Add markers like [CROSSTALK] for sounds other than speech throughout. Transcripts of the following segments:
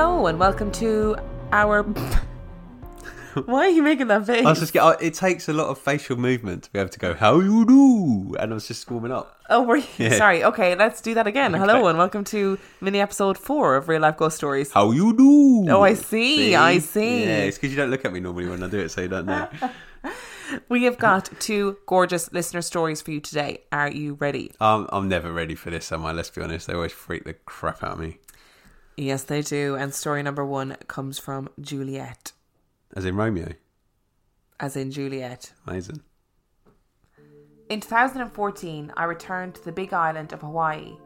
Hello and welcome to our. [LAUGHS] Why are you making that face? I was just get, oh, it takes a lot of facial movement to be able to go, how you do? And I was just warming up. Oh, were you? [LAUGHS] Yeah. Sorry. Okay, let's do that again. Hello and welcome to mini episode four of Real Life Ghost Stories. How you do? Oh, I see, I see. Yeah, it's because you don't look at me normally when I do it, so you don't know. [LAUGHS] We have got two gorgeous listener stories for you today. Are you ready? I'm, I'm never ready for this, am I? Let's be honest. They always freak the crap out of me. Yes, they do. And story number one comes from Juliet, As in Romeo. as in Juliet. Amazing. In 2014, I returned to the big island of Hawaii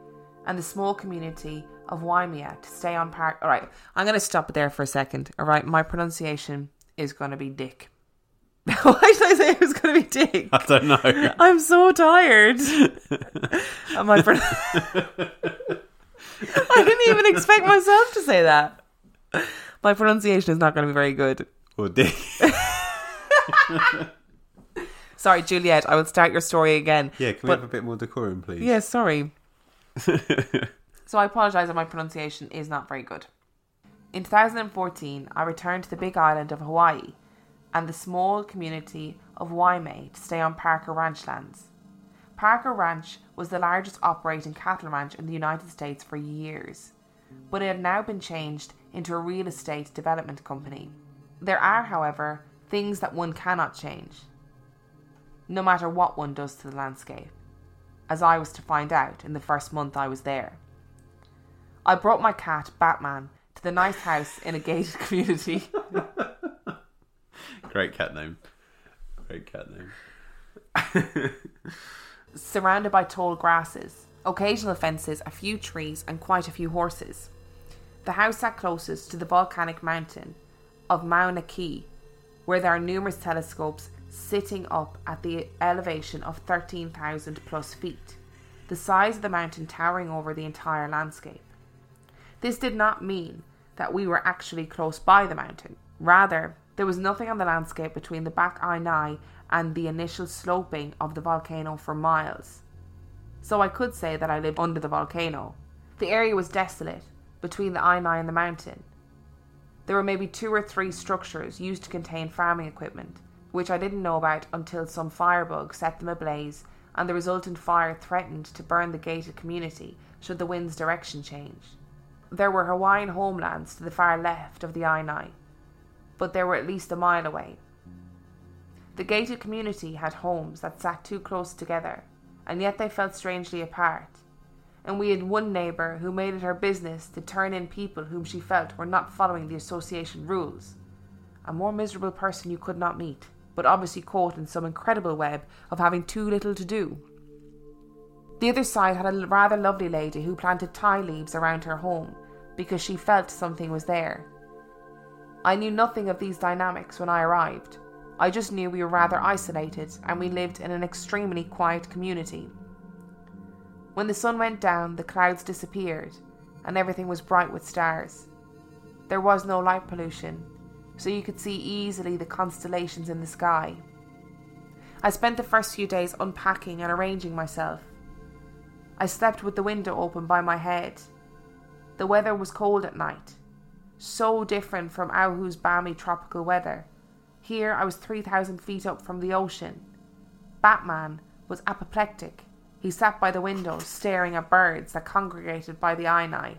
and the small community of Waimea to stay on park. All right, I'm going to stop there for a second. All right, my pronunciation is going to be Dick. [LAUGHS] Why did I say it was going to be Dick? I don't know. [LAUGHS] I'm so tired. And [LAUGHS] uh, my pro- I didn't even expect myself to say that. My pronunciation is not going to be very good. Oh, or Dick. [LAUGHS] Sorry, Juliet. I will start your story again. Yeah, can we But- have a bit more decorum, please? Yeah, sorry. [LAUGHS] so I apologise that my pronunciation is not very good. In 2014, I returned to the big island of Hawaii and the small community of Waimea to stay on Parker Ranch lands. Parker Ranch was the largest operating cattle ranch in the United States for years, but it had now been changed into a real estate development company. There are, however, things that one cannot change, no matter what one does to the landscape as I was to find out in the first month I was there. I brought my cat, Batman, to the nice house in a gated [LAUGHS] community. Great cat name. Great cat name. [LAUGHS] surrounded by tall grasses, occasional fences, a few trees, and quite a few horses. The house sat closest to the volcanic mountain of Mauna Kea, where there are numerous telescopes sitting up at the elevation of 13,000 plus feet, the size of the mountain towering over the entire landscape. This did not mean that we were actually close by the mountain. Rather, there was nothing on the landscape between the back Ainai and the initial sloping of the volcano for miles. So I could say that I lived under the volcano. The area was desolate between the Ainai and the mountain. There were maybe two or three structures used to contain farming equipment, which I didn't know about until some firebug set them ablaze and the resultant fire threatened to burn the gated community should the wind's direction change. There were Hawaiian homelands to the far left of the Ainai, but they were at least a mile away. The gated community had homes that sat too close together, and yet they felt strangely apart. And we had one neighbour who made it her business to turn in people whom she felt were not following the association rules. A more miserable person you could not meet, but obviously caught in some incredible web of having too little to do. The other side had a rather lovely lady who planted ti leaves around her home because she felt something was there. I knew nothing of these dynamics when I arrived. I just knew we were rather isolated and we lived in an extremely quiet community. When the sun went down, the clouds disappeared and everything was bright with stars. There was no light pollution, so you could see easily the constellations in the sky. I spent the first few days unpacking and arranging myself. I slept with the window open by my head. The weather was cold at night, so different from Oahu's balmy tropical weather. Here I was 3,000 feet up from the ocean. Batman was apoplectic. He sat by the window, staring at birds that congregated by the Ainai.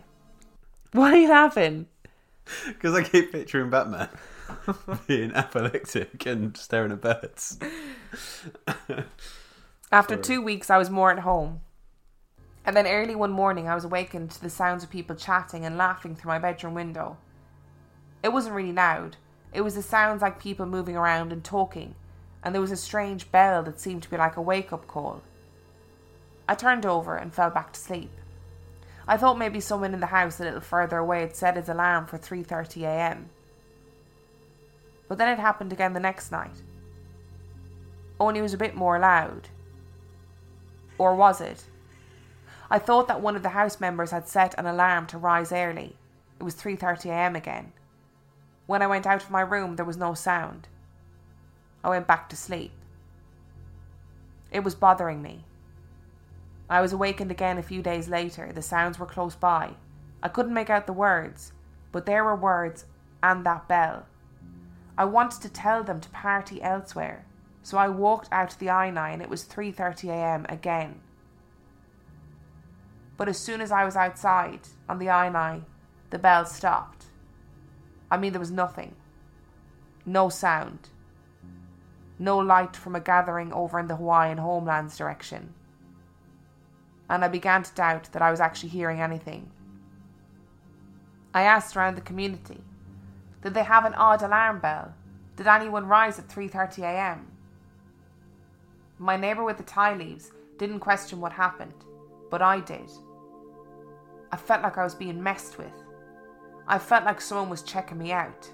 Why are you laughing? [LAUGHS] Because I keep picturing Batman [LAUGHS] being apoplectic and staring at birds. [LAUGHS] After Sorry. two weeks, I was more at home. And then early one morning, I was awakened to the sounds of people chatting and laughing through my bedroom window. It wasn't really loud, it was the sounds like people moving around and talking, and there was a strange bell that seemed to be like a wake up call. I turned over and fell back to sleep. I thought maybe someone in the house a little further away had set his alarm for 3:30 a.m. But then it happened again the next night. Only it was a bit more loud. Or was it? I thought that one of the house members had set an alarm to rise early. It was 3:30 a.m. again. When I went out of my room, there was no sound. I went back to sleep. It was bothering me. I was awakened again a few days later. The sounds were close by. I couldn't make out the words, but there were words and that bell. I wanted to tell them to party elsewhere, so I walked out to the INI and it was 3:30 a.m. again. But as soon as I was outside on the INI, the bell stopped. I mean there was nothing. No sound. No light from a gathering over in the Hawaiian homelands direction. And I began to doubt that I was actually hearing anything. I asked around the community, did they have an odd alarm bell? Did anyone rise at 3:30 a.m.? My neighbor with the ti leaves didn't question what happened, but I did. I felt like I was being messed with. I felt like someone was checking me out.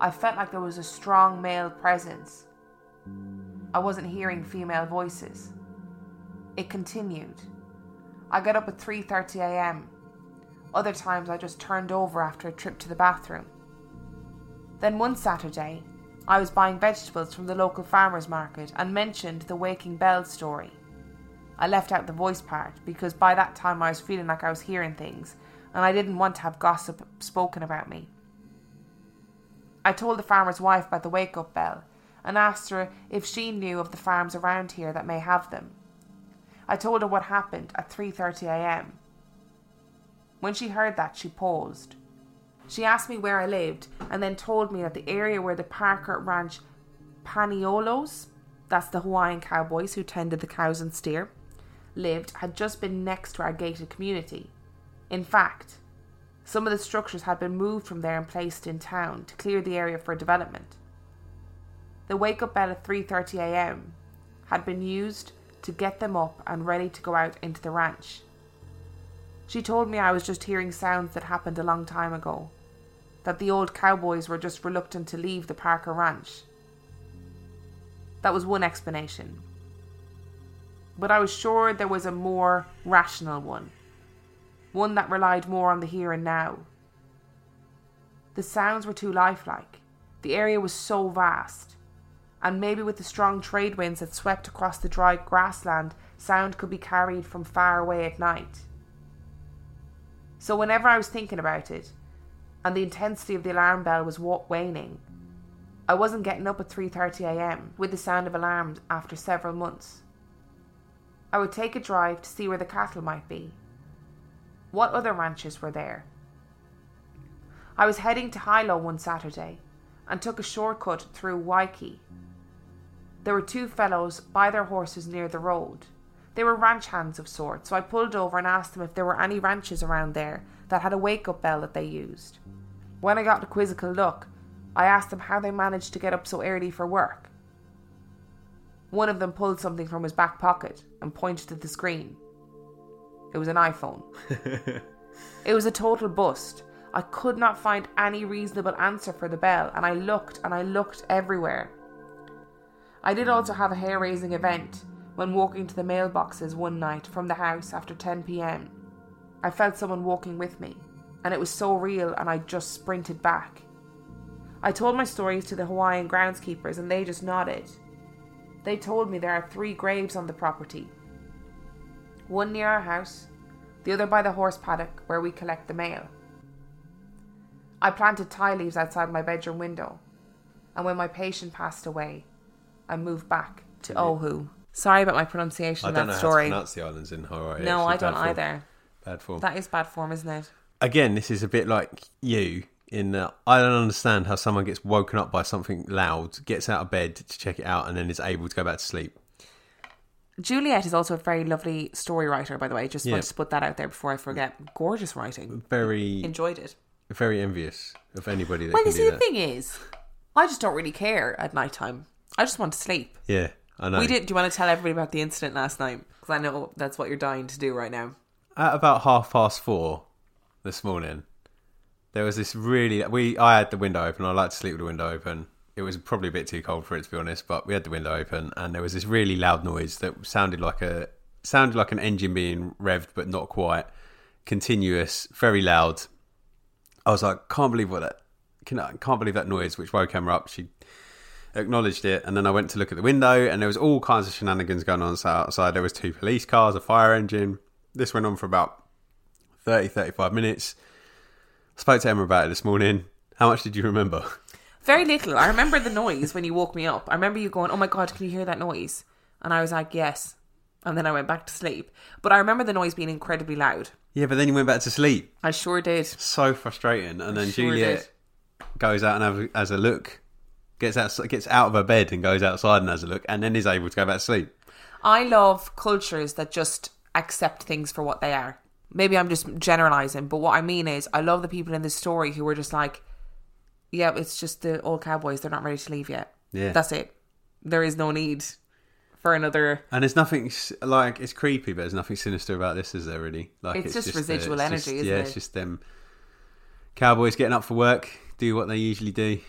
I felt like there was a strong male presence. I wasn't hearing female voices. It continued. I got up at 3:30 a.m. Other times I just turned over after a trip to the bathroom. Then one Saturday, I was buying vegetables from the local farmers market and mentioned the waking bell story. I left out the voice part because by that time I was feeling like I was hearing things and I didn't want to have gossip spoken about me. I told the farmer's wife about the wake up bell and asked her if she knew of the farms around here that may have them. I told her what happened at 3:30 a.m. When she heard that, she paused. She asked me where I lived and then told me that the area where the Parker Ranch Paniolos, that's the Hawaiian cowboys who tended the cows and steer, lived had just been next to our gated community. In fact, some of the structures had been moved from there and placed in town to clear the area for development. The wake up bell at 3:30 a.m. had been used to get them up and ready to go out into the ranch. She told me I was just hearing sounds that happened a long time ago, that the old cowboys were just reluctant to leave the Parker Ranch. That was one explanation. But I was sure there was a more rational one, one that relied more on the here and now. The sounds were too lifelike. The area was so vast. And maybe with the strong trade winds that swept across the dry grassland, sound could be carried from far away at night. So whenever I was thinking about it, and the intensity of the alarm bell was waning, I wasn't getting up at 3:30 a.m. with the sound of alarms after several months. I would take a drive to see where the cattle might be. What other ranches were there? I was heading to Hilo one Saturday and took a shortcut through Waikiki. There were two fellows by their horses near the road. They were ranch hands of sorts, so I pulled over and asked them if there were any ranches around there that had a wake up bell that they used. When I got a quizzical look, I asked them how they managed to get up so early for work. One of them pulled something from his back pocket and pointed to the screen. It was an iPhone. [LAUGHS] it was a total bust. I could not find any reasonable answer for the bell, and I looked and I looked everywhere. I did also have a hair raising event when walking to the mailboxes one night from the house after 10 pm. I felt someone walking with me, and it was so real, and I just sprinted back. I told my stories to the Hawaiian groundskeepers, and they just nodded. They told me there are three graves on the property one near our house, the other by the horse paddock where we collect the mail. I planted ti leaves outside my bedroom window, and when my patient passed away, I moved back to Oahu. Sorry about my pronunciation I of don't that know story. how to pronounce the islands in Hawaii. no. I don't either. Bad form. That is bad form, isn't it? Again, this is a bit like you in that I don't understand how someone gets woken up by something loud, gets out of bed to check it out, and then is able to go back to sleep. Juliet is also a very lovely story writer, by the way. Just Yeah. wanted to put that out there before I forget. Gorgeous writing. Very, Enjoyed it. very envious of anybody that Well, you see, that. the thing is, I just don't really care at night time. I just want to sleep. Yeah, I know. We did. Do you want to tell everybody about the incident last night? Because I know that's what you're dying to do right now. at about half past four this morning, there was this really we I had the window open. I like to sleep with the window open. It was probably a bit too cold for it to be honest, but we had the window open and there was this really loud noise that sounded like a sounded like an engine being revved, but not quite. Continuous, very loud. I was like, can't believe what that can can't believe that noise, which woke Emma up. She acknowledged it, and then I went to look at the window, and there was all kinds of shenanigans going on outside. There was two police cars, a fire engine. This went on for about 30, 35 minutes. Spoke to Emma about it this morning. How much did you remember? [LAUGHS] Very little. I remember the noise when you woke me up. I remember you going, "Oh my god, can you hear that noise?" And I was like, "Yes." And then I went back to sleep. But I remember the noise being incredibly loud. Yeah, but then you went back to sleep. I sure did. So frustrating. And then Sure Juliet goes out and have, has a look, gets out, gets out of her bed and goes outside and has a look, and then is able to go back to sleep. I love cultures that just accept things for what they are. Maybe I'm just generalizing, but what I mean is, I love the people in this story who were just like, yeah, it's just the old cowboys. They're not ready to leave yet. Yeah. That's it. There is no need for another. And there's nothing like it's creepy, but there's nothing sinister about this, is there? Really? Like It's just uh, residual it's energy, just- yeah, it? it's just them cowboys getting up for work, do what they usually do,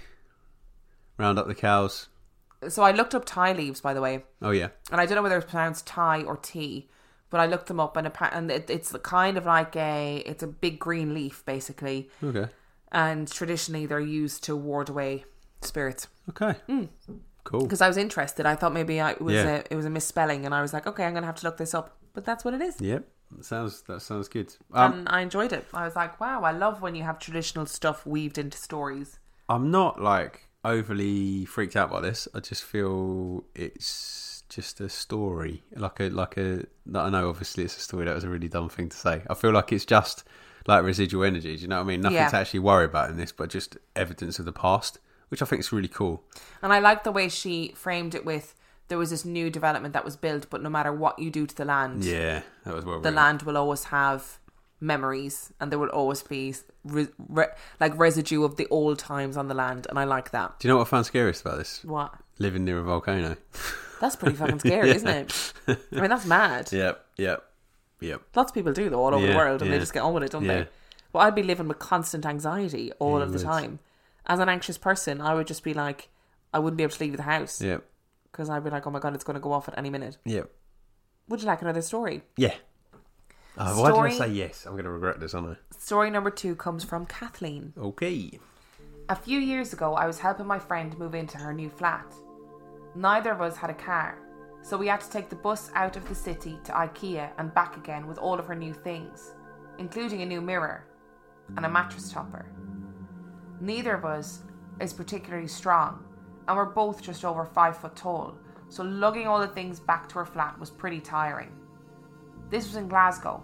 round up the cows. So I looked up Thai leaves, by the way, Oh yeah, and I don't know whether it's pronounced Thai or tea, but I looked them up, and, appa- and it, it's kind of like a it's a big green leaf basically, okay, and traditionally they're used to ward away spirits. okay, cool. because I was interested. I thought maybe I, it was Yeah. a it was a misspelling, and I was like, okay, I'm gonna have to look this up. But that's what it is, Yep, that sounds that sounds good. Um, and I enjoyed it. I was like, wow, I love when you have traditional stuff weaved into stories. I'm not like overly freaked out by this. I just feel it's just a story, like a like a. I know obviously it's a story. That was a really dumb thing to say. I feel like it's just like residual energy. Do you know what I mean? Nothing Yeah. to actually worry about in this, but just evidence of the past, which I think is really cool. And I like the way she framed it with there was this new development that was built, but no matter what you do to the land, Yeah, that was well the land will always have memories, and there will always be re- re- like residue of the old times on the land. And I like that. Do you know what I found scariest about this? What? Living near a volcano. That's pretty fucking [LAUGHS] scary, isn't it? I mean, that's mad. Yep, yep, yep. Lots of people do though all over the world, and they just get on with it, don't Yeah. they? Well, I'd be living with constant anxiety all Yeah, of the time. As an anxious person, I would just be like, I wouldn't be able to leave the house Yep, because I'd be like, oh my god, it's going to go off at any minute. yep. Would you like another story? Yeah. Oh, why did I say yes? I'm going to regret this, aren't I? Story number two comes from Kathleen. Okay. A few years ago, I was helping my friend move into her new flat. Neither of us had a car, so we had to take the bus out of the city to IKEA and back again with all of her new things, including a new mirror and a mattress topper. Neither of us is particularly strong, and we're both just over five foot tall, so lugging all the things back to her flat was pretty tiring. This was in Glasgow,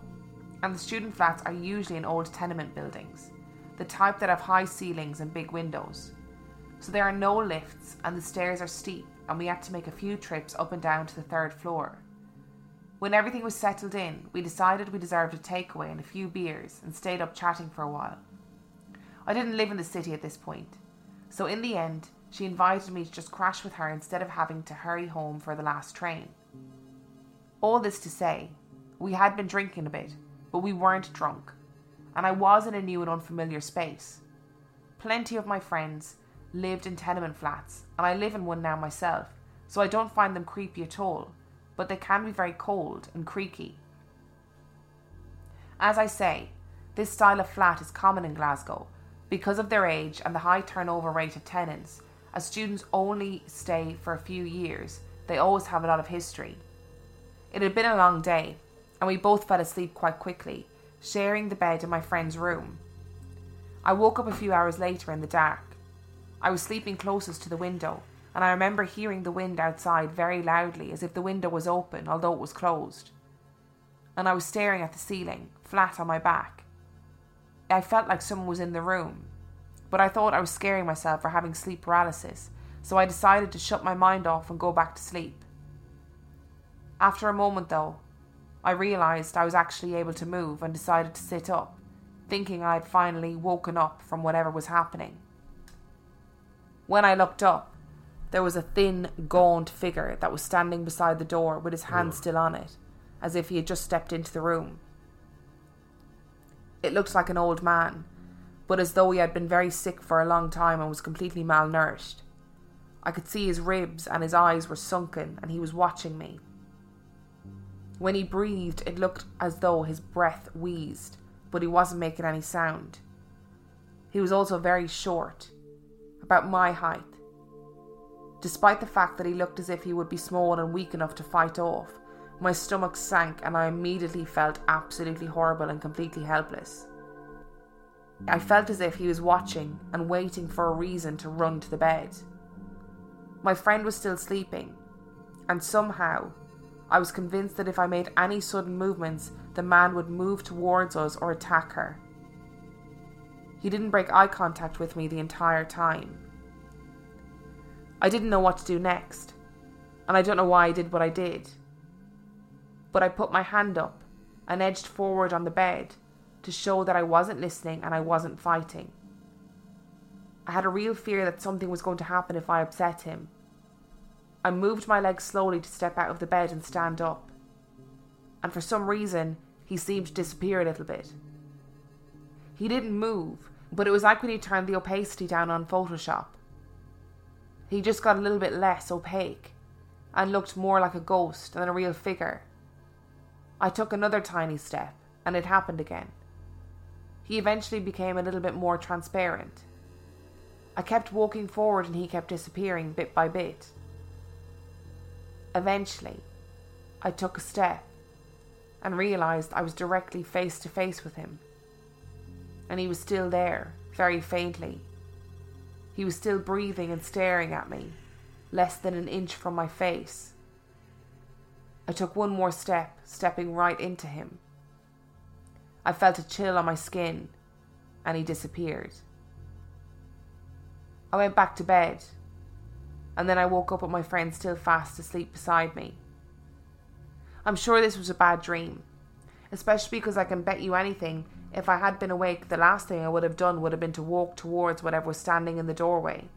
and the student flats are usually in old tenement buildings, the type that have high ceilings and big windows. So there are no lifts, and the stairs are steep, and we had to make a few trips up and down to the third floor. When everything was settled in, we decided we deserved a takeaway and a few beers and stayed up chatting for a while. I didn't live in the city at this point, so in the end, she invited me to just crash with her instead of having to hurry home for the last train. All this to say, we had been drinking a bit, but we weren't drunk, and I was in a new and unfamiliar space. Plenty of my friends lived in tenement flats, and I live in one now myself, so I don't find them creepy at all, but they can be very cold and creaky. As I say, this style of flat is common in Glasgow because of their age and the high turnover rate of tenants. As students only stay for a few years, they always have a lot of history. It had been a long day, and we both fell asleep quite quickly, sharing the bed in my friend's room. I woke up a few hours later in the dark. I was sleeping closest to the window, and I remember hearing the wind outside very loudly as if the window was open, although it was closed. And I was staring at the ceiling, flat on my back. I felt like someone was in the room, but I thought I was scaring myself for having sleep paralysis, so I decided to shut my mind off and go back to sleep. After a moment, though, I realised I was actually able to move and decided to sit up, thinking I had finally woken up from whatever was happening. When I looked up, there was a thin, gaunt figure that was standing beside the door with his hand still on it, as if he had just stepped into the room. It looked like an old man, but as though he had been very sick for a long time and was completely malnourished. I could see his ribs and his eyes were sunken, and he was watching me. When he breathed, it looked as though his breath wheezed, but he wasn't making any sound. He was also very short, about my height. Despite the fact that he looked as if he would be small and weak enough to fight off, my stomach sank and I immediately felt absolutely horrible and completely helpless. I felt as if he was watching and waiting for a reason to run to the bed. My friend was still sleeping, and somehow I was convinced that if I made any sudden movements, the man would move towards us or attack her. He didn't break eye contact with me the entire time. I didn't know what to do next, and I don't know why I did what I did. But I put my hand up and edged forward on the bed to show that I wasn't listening and I wasn't fighting. I had a real fear that something was going to happen if I upset him. I moved my legs slowly to step out of the bed and stand up. And for some reason, he seemed to disappear a little bit. He didn't move, but it was like when you turned the opacity down on Photoshop. He just got a little bit less opaque and looked more like a ghost than a real figure. I took another tiny step, and it happened again. He eventually became a little bit more transparent. I kept walking forward and he kept disappearing bit by bit. Eventually, I took a step and realised I was directly face to face with him. And he was still there, very faintly. He was still breathing and staring at me, less than an inch from my face. I took one more step, stepping right into him. I felt a chill on my skin, and he disappeared. I went back to bed, and then I woke up with my friend still fast asleep beside me. I'm sure this was a bad dream, especially because I can bet you anything if I had been awake, the last thing I would have done would have been to walk towards whatever was standing in the doorway.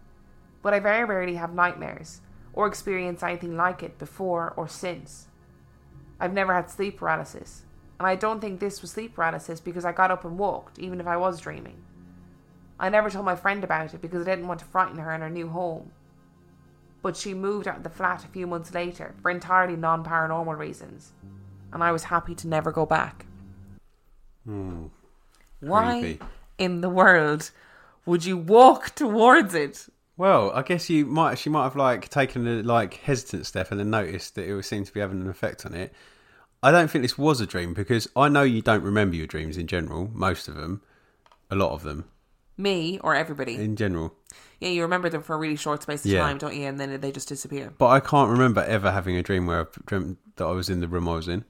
But I very rarely have nightmares, or experience anything like it before or since. I've never had sleep paralysis, and I don't think this was sleep paralysis because I got up and walked, even if I was dreaming. I never told my friend about it because I didn't want to frighten her in her new home. But she moved out of the flat a few months later for entirely non paranormal reasons, and I was happy to never go back. Hmm. Why Creepy. in the world would you walk towards it? Well, I guess you might. She might have like taken a like hesitant step and then noticed that it was seemed to be having an effect on it. I don't think this was a dream because I know you don't remember your dreams in general. Most of them, a lot of them Me or everybody? in general. Yeah, you remember them for a really short space of Yeah. time, don't you? And then they just disappear. But I can't remember ever having a dream where I dreamt that I was in the room I was in.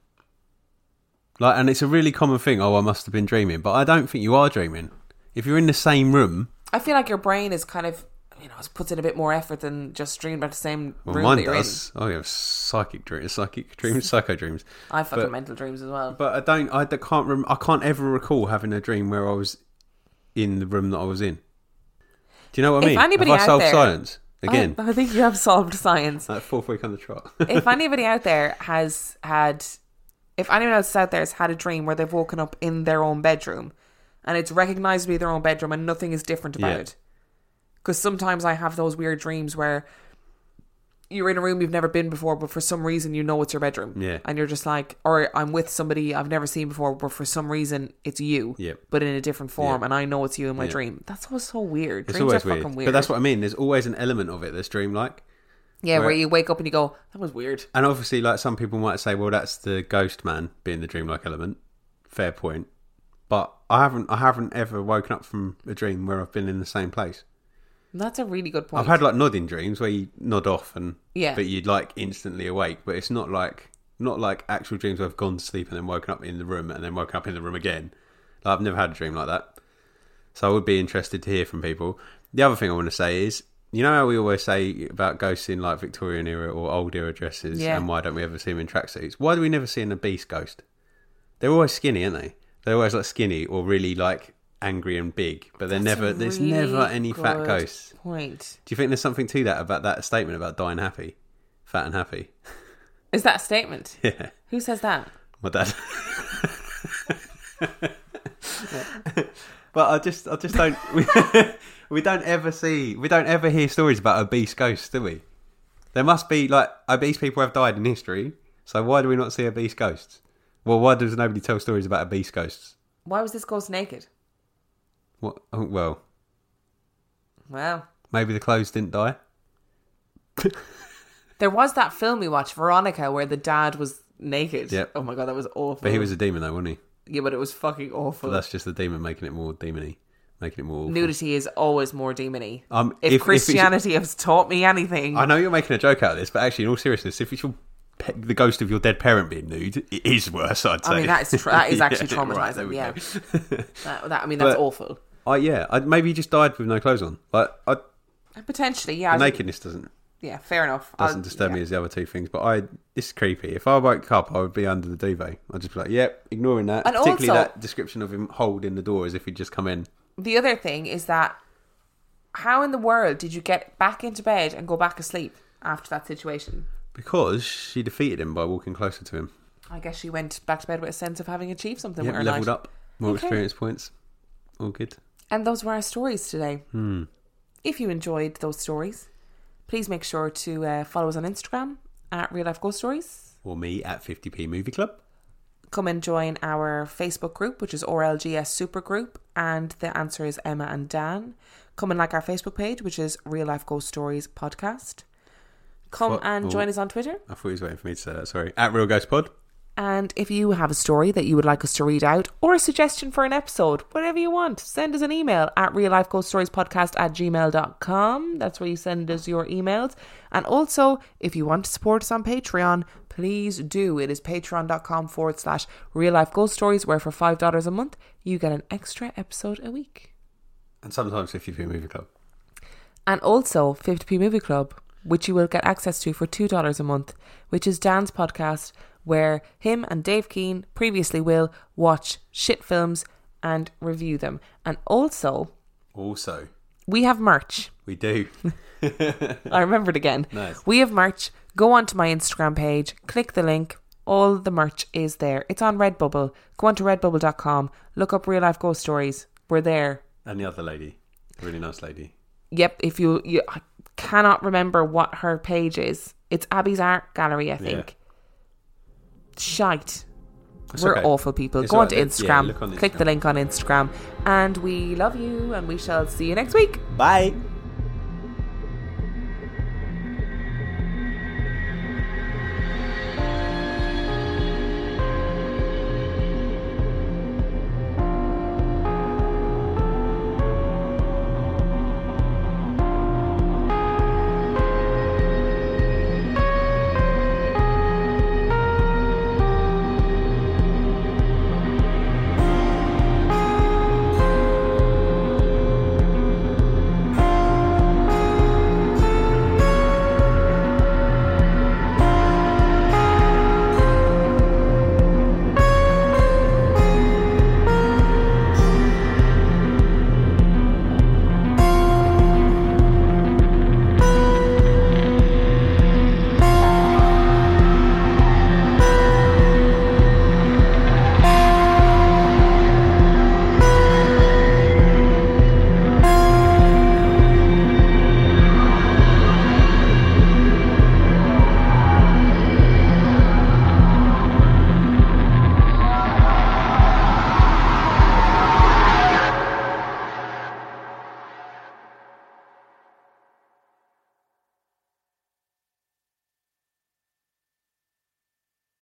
Like, and it's a really common thing. Oh, I must have been dreaming, but I don't think you are dreaming. If you're in the same room, I feel like your brain is kind of, you know, it puts in a bit more effort than just dreaming about the same well, room mine that you're does. Oh, I have psychic dreams, psychic dreams, psycho dreams. [LAUGHS] I have fucking But- mental dreams as well. But I don't. I can't. Rem- I can't ever recall having a dream where I was in the room that I was in. Do you know what I If mean? anybody have I solved there- science again? I, [LAUGHS] I think you have solved science. Like fourth week on the trot. if [LAUGHS] anybody out there has had, if anyone else out there has had a dream where they've woken up in their own bedroom and it's recognizably their own bedroom and nothing is different about Yeah. it. Because sometimes I have those weird dreams where you're in a room you've never been before, but for some reason you know it's your bedroom. Yeah. And you're just like, or I'm with somebody I've never seen before, but for some reason it's you. Yep. But in a different form, Yeah. and I know it's you in my Yeah. dream. That's always so weird. It's Dreams always are weird. fucking weird. But that's what I mean. There's always an element of it that's dreamlike. Yeah, where where- you wake up and you go, that was weird. And obviously, like some people might say, well, that's the ghost man being the dreamlike element. Fair point. But I haven't. I haven't ever woken up from a dream where I've been in the same place. That's a really good point. I've had like nodding dreams where you nod off and Yeah. but you'd like instantly awake. But it's not like not like actual dreams where I've gone to sleep and then woken up in the room and then woken up in the room again. Like, I've never had a dream like that. So I would be interested to hear from people. The other thing I want to say is, you know how we always say about ghosts in like Victorian era or old era dresses, Yeah. and why don't we ever see them in tracksuits? Why do we never see an obese ghost? They're always skinny, aren't they? They're always like skinny or really like angry and big, but they're That's a never. There's really never any fat ghosts. Point. Do you think there's something to that about that statement about dying happy, fat and happy? [LAUGHS] Is that a statement? Yeah, Who says that? my dad. [LAUGHS] [LAUGHS] but I just, I just don't. We, [LAUGHS] we don't ever see, we don't ever hear stories about obese ghosts, do we? There must be like obese people have died in history. So why do we not see obese ghosts? Well, why does nobody tell stories about obese ghosts? Why was this ghost naked? What? Oh, well, Well, maybe the clothes didn't die. [LAUGHS] there was that film we watched, Veronica, where the dad was naked. Yep. Oh my god, that was awful. But he was a demon, though, wasn't he? Yeah, but it was fucking awful. that's just the demon making it more demony. making it more. awful. Nudity is always more demony. Um, if, if- if it's- Christianity has taught me anything, I know you're making a joke out of this, but actually, in all seriousness, if it's your pe- the ghost of your dead parent being nude, it is worse. I'd say. I mean that is tra- that is [LAUGHS] actually there traumatizing. we go. [LAUGHS] that, that- I mean that's But- awful. I yeah, I, maybe he just died with no clothes on. But I, Potentially, yeah. I think- nakedness doesn't yeah, fair enough. doesn't I'll- disturb yeah. me as the other two things. But I, this is creepy. If I woke up, I would be under the duvet. I'd just be like, yep, ignoring that. And Particularly also- that description of him holding the door as if he'd just come in. The other thing is that how in the world did you get back into bed and go back asleep after that situation? Because she defeated him by walking closer to him. I guess she went back to bed with a sense of having achieved something Yeah, leveled night. up. More Okay. experience points. All good. And those were our stories today. Hmm. If you enjoyed those stories, please make sure to uh, follow us on Instagram at Real Life Ghost Stories. Or me at 50p Movie Club. Come and join our Facebook group, which is RLGS Supergroup, and the answer is Emma and Dan. Come and like our Facebook page, which is Real Life Ghost Stories Podcast. Come What- and oh. join us on Twitter. I thought he was waiting for me to say that. Sorry. At Real Ghost Pod. And if you have a story that you would like us to read out or a suggestion for an episode, whatever you want, send us an email at real life ghost stories podcast at gmail.com. That's where you send us your emails. And also, if you want to support us on Patreon, please do. It is patreon.com forward slash real life ghost stories, where for $5 a month, you get an extra episode a week. And sometimes 50p Movie Club. And also 50p Movie Club, which you will get access to for $2 a month, which is Dan's podcast, where him and Dave Keane, previously Will, watch shit films and review them. And also, Also, we have merch. we do. [LAUGHS] I remembered again. Nice. We have merch. Go onto my Instagram page, click the link. All the merch is there. It's on Redbubble. Go on to redbubble.com. Look up real life ghost stories. We're there. and the other lady. A really nice lady. Yep, if you you I cannot remember what her page is. It's Abby's Art Gallery, I think. Shite. It's We're okay. awful people. It's Go right. Yeah, Instagram, look on click the link on Instagram, and we love you, and we shall see you next week. Bye.